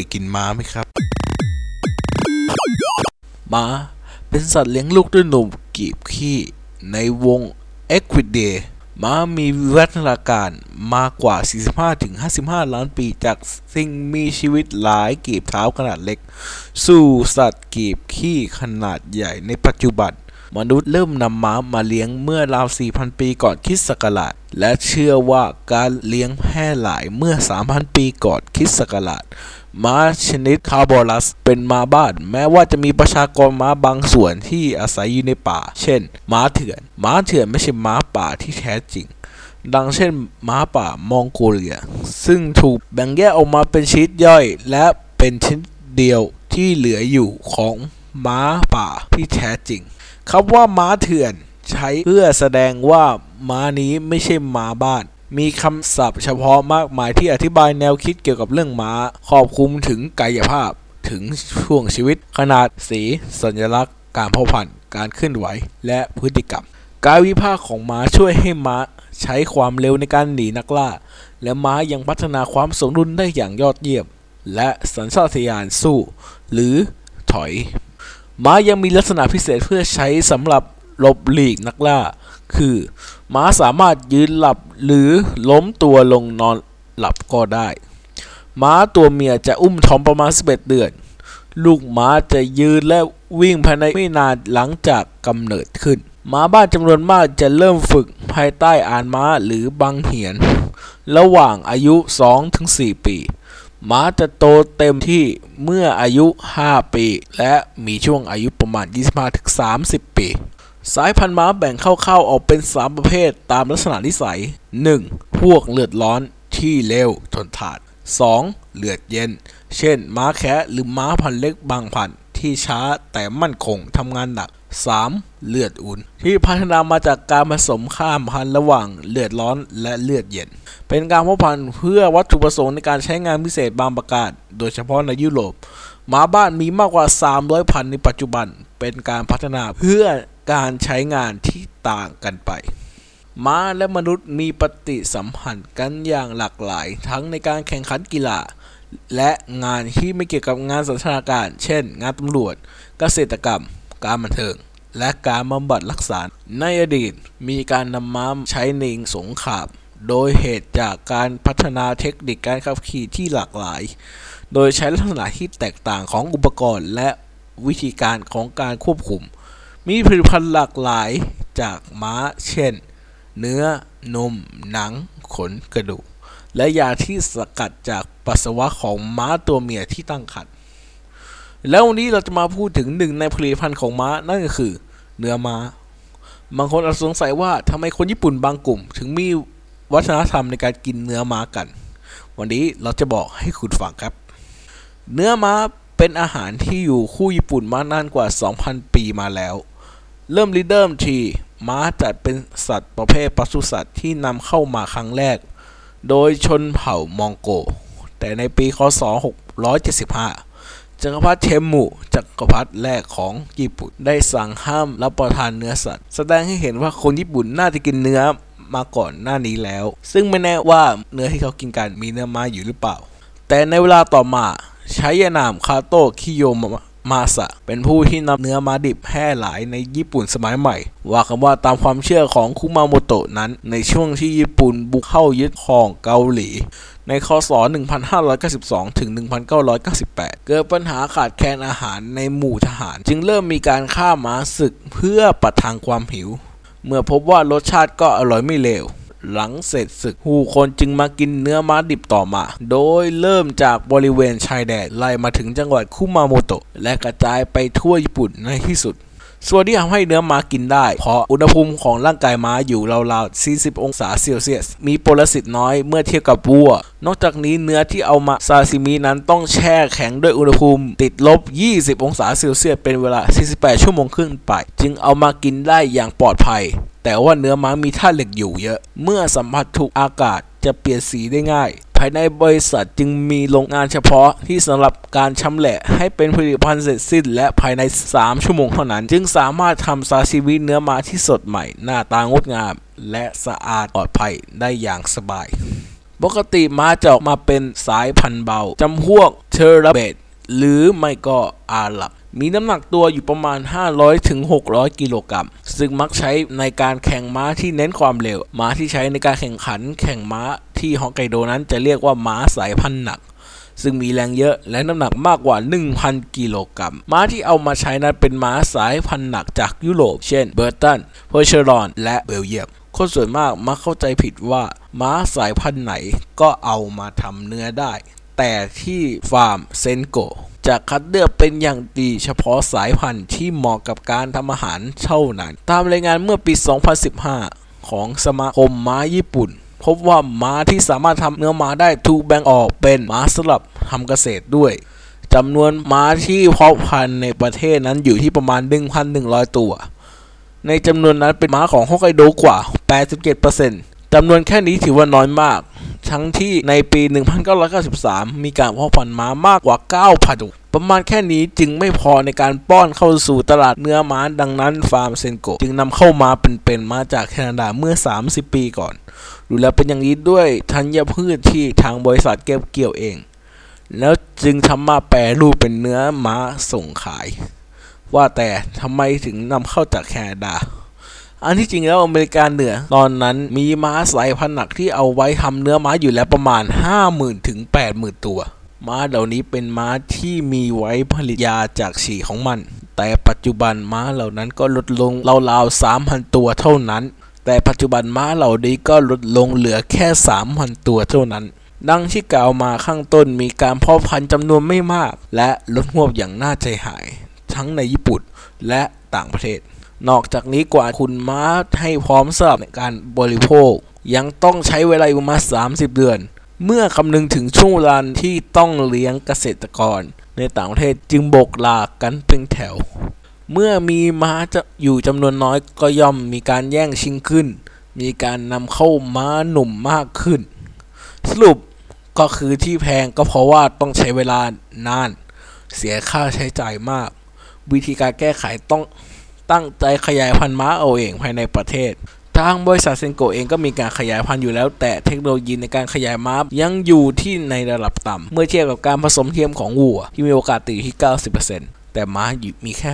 ยกินม้าไหมครับ ม้าเป็นสัตว์เลี้ยงลูกด้วยนมกีบขี้ในวงเอควิดเดม้ามีวิวัฒนาการมากกว่า 45-55 ล้านปีจากสิ่งมีชีวิตหลายกีบเท้าขนาดเล็ก สู่สัตว์กีบขี้ขนาดใหญ่ในปัจจุบัน มนุษย์เริ่มนำม้ามาเลี้ยงเมื่อราว 4,000 ปีก่อนคริสต์ศักราช และเชื่อว่าการเลี้ยงแพร่หลายเมื่อ 3,000 ปีก่อนคริสต์ศักราช ม้าชนิดคาร์บอลัส เป็นม้าบ้าน แม้ว่าจะมีประชากรม้าบางส่วนที่อาศัยอยู่ในป่า เช่น ม้าเถื่อน ม้าเถื่อนไม่ใช่ม้าป่าที่แท้จริง ดังเช่น ม้าป่ามองโกเลีย ซึ่งถูกแบ่งแยกออกมาเป็นชนิดย่อย และเป็นชนิดเดียวที่เหลืออยู่ของม้าป่าที่แท้จริงคำว่าม้าเถื่อนใช้เพื่อแสดงว่าม้านี้ไม่ใช่ม้าบ้าน มีคำศัพท์เฉพาะมากมายที่อธิบายแนวคิดเกี่ยวกับเรื่องม้าครอบคลุมถึงกายภาพ ถึงช่วงชีวิต ขนาดสี สัญลักษณ์ การเผ่าพันธุ์การเคลื่อนไหว และพฤติกรรม การวิภาคของม้าช่วยให้ม้าใช้ความเร็วในการหนีนักล่า และม้ายังพัฒนาความสมดุลได้อย่างยอดเยี่ยม และสัญชาตญาณสู้ หรือถอย ม้ายังมีลักษณะพิเศษเพื่อใช้สำหรับ ลบหลีกนักล่า คือม้าสามารถยืนหลับหรือล้มตัวลงนอนหลับก็ได้ ม้าตัวเมียจะอุ้มท้องประมาณ 11 เดือน ลูกม้าจะยืนและวิ่งภายในไม่นานหลังจากกำเนิดขึ้น ม้าบ้านจำนวนมากจะเริ่มฝึกภายใต้อานม้าหรือบังเหียน ระหว่างอายุ 2-4 ปีม้าจะโตเต็มที่เมื่ออายุ 5 ปี และมีช่วงอายุประมาณ 25-30 ปี สายพันธุ์ม้าแบ่งคร่าวๆออกเป็น 3 ประเภทตามลักษณะนิสัย 1. พวกเลือดร้อนที่เร็วทนทาน 2. เลือดเย็น เช่น ม้าแคะหรือม้าพันธุ์เล็กบางพันธุ์ที่ช้าแต่มั่นคงทำงานหนัก 3. เลือดอุ่น ที่พัฒนามาจากการผสมข้ามพันธุ์ระหว่างเลือดร้อนและเลือดเย็น เป็นการพาะพันธุ์เพื่อวัตถุประสงค์ในการใช้งานพิเศษบางประการ โดยเฉพาะในยุโรปหมาบ้านมีมากกว่า 300 พันในปัจจุบัน เป็นการพัฒนาเพื่อ การใช้งานที่ต่างกันไป ม้าและมนุษย์มีปฏิสัมพันธ์กันอย่างหลากหลาย ทั้งในการแข่งขันกีฬา และงานที่ไม่เกี่ยวกับงานสัญชาการ เช่น งานตำรวจ เกษตรกรรม การบันเทิง และการบำบัดรักษา ในอดีตมีการนำม้าใช้ในสงครามโดยเหตุจากการพัฒนาเทคนิคการขับขี่ที่หลากหลาย โดยใช้ลักษณะที่แตกต่างของอุปกรณ์และวิธีการของการควบคุม มีผลิตภัณฑ์หลากหลายจากม้าเช่น เนื้อ นม หนัง ขน กระดูก และยาที่สกัดจากปัสสาวะของม้าตัวเมียที่ตั้งครรภ์ แล้ววันนี้เราจะมาพูดถึงหนึ่งในผลิตภัณฑ์ของม้านั่นก็คือ เนื้อม้า บางคนอาจสงสัยว่าทำไมคนญี่ปุ่นบางกลุ่ม ถึงมีวัฒนธรรมในการกินเนื้อม้ากัน วันนี้เราจะบอกให้คุณฟังครับ เนื้อม้าเป็นอาหารที่อยู่คู่ญี่ปุ่นมานานกว่า 2,000 ปีมาแล้ว เริ่มริเดิมทีม้าจัดเป็นสัตว์ประเภทปศุสัตว์ที่นำเข้ามาครั้งแรก โดยชนเผ่ามองโก แต่ในปีคศ 675 จักรพรรดิเทมมุ จักรพรรดิแรกของญี่ปุ่น ได้สั่งห้ามรับประทานเนื้อสัตว์ แสดงให้เห็นว่าคนญี่ปุ่นน่าจะกินเนื้อมาก่อนหน้านี้แล้ว ซึ่งไม่แน่ว่าเนื้อที่เขากินกันมีเนื้อม้าอยู่หรือเปล่า แต่ในเวลาต่อมาใช้ยานามคาโตะคิโยมะ มาสะ เป็นผู้ที่นำเนื้อมาดิบแพร่หลายในญี่ปุ่นสมัยใหม่ ว่ากันว่าตามความเชื่อของคุมาโมโตะนั้น ในช่วงที่ญี่ปุ่นบุกเข้ายึดครองเกาหลีในคศ 1592 ถึง 1998 เกิดปัญหาขาดแคลนอาหารในหมู่ทหาร จึงเริ่มมีการฆ่าม้าศึกเพื่อประทังความหิว เมื่อพบว่ารสชาติก็อร่อยไม่เลว หลังเสร็จศึก ผู้คนจึงมากินเนื้อม้าดิบต่อมา โดยเริ่มจากบริเวณชายแดนไล่มาถึงจังหวัดคุมาโมโตะและกระจายไปทั่วญี่ปุ่นในที่สุด ส่วนที่ทำให้เนื้อม้ากินได้ เพราะอุณหภูมิของร่างกายม้าอยู่ราวๆ 40 องศาเซลเซียส มีโปรสิตน้อยเมื่อเทียบกับวัว นอกจากนี้เนื้อที่เอามาซาซิมินั้นต้องแช่แข็งด้วยอุณหภูมิ ติดลบ 20 องศาเซลเซียสเป็นเวลา 48 ชั่วโมงขึ้นไป จึงเอามากินได้อย่างปลอดภัย แต่ว่าเนื้อม้ามีธาตุเหล็กอยู่เยอะ เมื่อสัมผัสถูกอากาศจะเปลี่ยนสีได้ง่ายายในบริษัทจึงมีโรงงานเฉพาะที่สำหรับการชำแหละให้เป็นผลิตภัณฑ์เสร็จสิ้น และภายใน 3 ชั่วโมงเท่านั้น จึงสามารถทำซาซิมิเนื้อมาที่สดใหม่ หน้าตางดงาม และสะอาดปลอดภัยได้อย่างสบาย ปกติม้าจะออกมาเป็นสายพันธุ์เบาจำพวกเทราเบตหรือไม่ก็อาหรับ มีน้ำหนักตัวอยู่ประมาณ 500ถึง600กิโลกรัม ซึ่งมักใช้ในการแข่งม้าที่เน้นความเร็ว ม้าที่ใช้ในการแข่งขัน แข่งม้าที่ฮอกไกโดนั้นจะเรียกว่าม้าสายพันธุ์หนัก ซึ่งมีแรงเยอะและน้ำหนักมากกว่า 1,000 กิโลกรัม ม้าที่เอามาใช้นั้นเป็นม้าสายพันธุ์หนักจากยุโรป เช่น เบอร์ตัน เพอร์เชอรอน และเบลเยียมคนส่วนมากมักเข้าใจผิดว่าม้าสายพันธุ์ไหนก็เอามาทำเนื้อได้ แต่ที่ฟาร์มเซนโกจะคัดเลือกเป็นอย่างดีเฉพาะสายพันธุ์ที่เหมาะกับการทำอาหารเท่านั้น ตามรายงานเมื่อปี 2015 ของสมาคมม้าญี่ปุ่น พบว่าม้าที่สามารถทำเนื้อม้าได้ถูกแบ่งออกเป็นม้าสำหรับทำเกษตรด้วยจำนวนม้าที่เพาะพันธุ์ในประเทศนั้นอยู่ที่ประมาณ 1,100 ตัว ในจำนวนนั้นเป็นม้าของฮอกไกโดกว่า 87%จำนวนแค่นี้ถือว่าน้อยมาก ทั้งที่ในปี 1993 มีการเพาะพันธุ์ม้ามากกว่า 9,000ตัวประมาณแค่นี้จึงไม่พอในการป้อนเข้าสู่ตลาดเนื้อม้าดังนั้นฟาร์มเซนโกจึงนำเข้ามาเป็นๆมาจากแคนาดาเมื่อ 30 ปีก่อน ดูแลเป็นอย่างนี้ด้วยธัญพืชที่ทางบริษัทเก็บเกี่ยวเอง แล้วจึงทำมาแปรรูปเป็นเนื้อม้าส่งขาย ว่าแต่ทำไมถึงนำเข้าจากแคนาดา อันที่จริงแล้วอเมริกาเหนือ ตอนนั้นมีม้าสายพันธุ์หนักที่เอาไว้ทำเนื้อม้าอยู่แล้วประมาณ 50,000ถึง80,000 ตัว ม้าเหล่านี้เป็นม้าที่มีไว้ผลิตยาจากฉี่ของมัน แต่ปัจจุบันม้าเหล่านั้นก็ลดลงราวๆ3,000 ตัวเท่านั้น แต่ปัจจุบันม้าเหล่านี้ก็ลดลงเหลือแค่3,000ตัวเท่านั้นดังที่กล่าวมาข้างต้นมีการเพาะพันธุ์จำนวนไม่มาก และลดงบอย่างน่าใจหาย ทั้งในญี่ปุ่นและต่างประเทศ นอกจากนี้กว่าคุณม้าให้พร้อมสำหรับในการบริโภค ยังต้องใช้เวลาประมาณ 30 เดือน เมื่อคำนึงถึงช่วงเวลาที่ต้องเลี้ยงเกษตรกร ในต่างประเทศจึงบกลากันเป็นแถว เมื่อมีม้าจะอยู่จำนวนน้อยก็ย่อมมีการแย่งชิงขึ้น มีการนำเข้าม้าหนุ่มมากขึ้น สรุปก็คือที่แพงก็เพราะว่าต้องใช้เวลานาน เสียค่าใช้จ่ายมาก วิธีการแก้ไขต้อง ตั้งใจขยายพันธุ์ม้าเอาเองภายในประเทศทางบริษัทเซนโกเองก็มีการขยายพันธุ์อยู่แล้ว แต่เทคโนโลยีในการขยายม้ายังอยู่ที่ในระดับต่ำเมื่อเทียบกับการผสมเทียมของวัว ที่มีโอกาสติดที่ 90%แต่ม้าอยู่มีแค่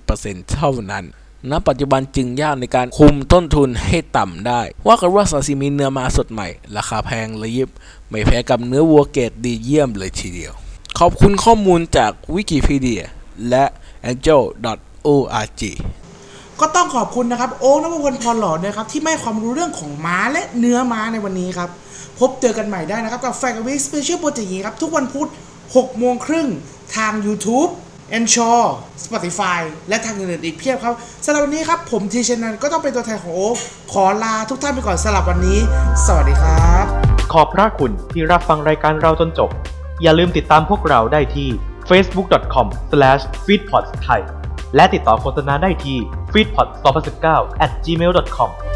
60%เท่านั้นณปัจจุบันจึงยากในการคุมต้นทุนให้ต่ำได้ ว่ากันว่าซาซิมิเนื้อม้าสดใหม่ ราคาแพงเลยยิบ ไม่แพ้กับเนื้อวัวเกรดดีเยี่ยมเลยทีเดียว ขอบคุณข้อมูลจากวิกิพีเดียและ angel.org ก็ต้องขอบคุณนะครับ โอ๊คนวพลพรหล่อนะครับ ที่ไม่ให้ความรู้เรื่องของม้าและเนื้อม้าในวันนี้ครับ พบเจอกันใหม่ได้นะครับ กับแฟนกับวิสเปเชียลโปรเจกต์นี้ครับ ทุกวันพุธ6โมงครึ่งทาง YouTube e n s h o r Spotify และทางอื่นๆอีกเพียบครับสำหรับวันนี้ครับ ผมทีเชนนันก็ต้องเป็นตัวแทนของโอ๊คขอลาทุกท่านไปก่อนสำหรับวันนี้ สวัสดีครับ ขอบพระคุณที่รับฟังรายการเราจนจบ อย่าลืมติดตามพวกเราได้ที่ facebook.com/feedpods ไทย และติดต่อโฆษณาได้ที่ feedpods2019 at gmail.com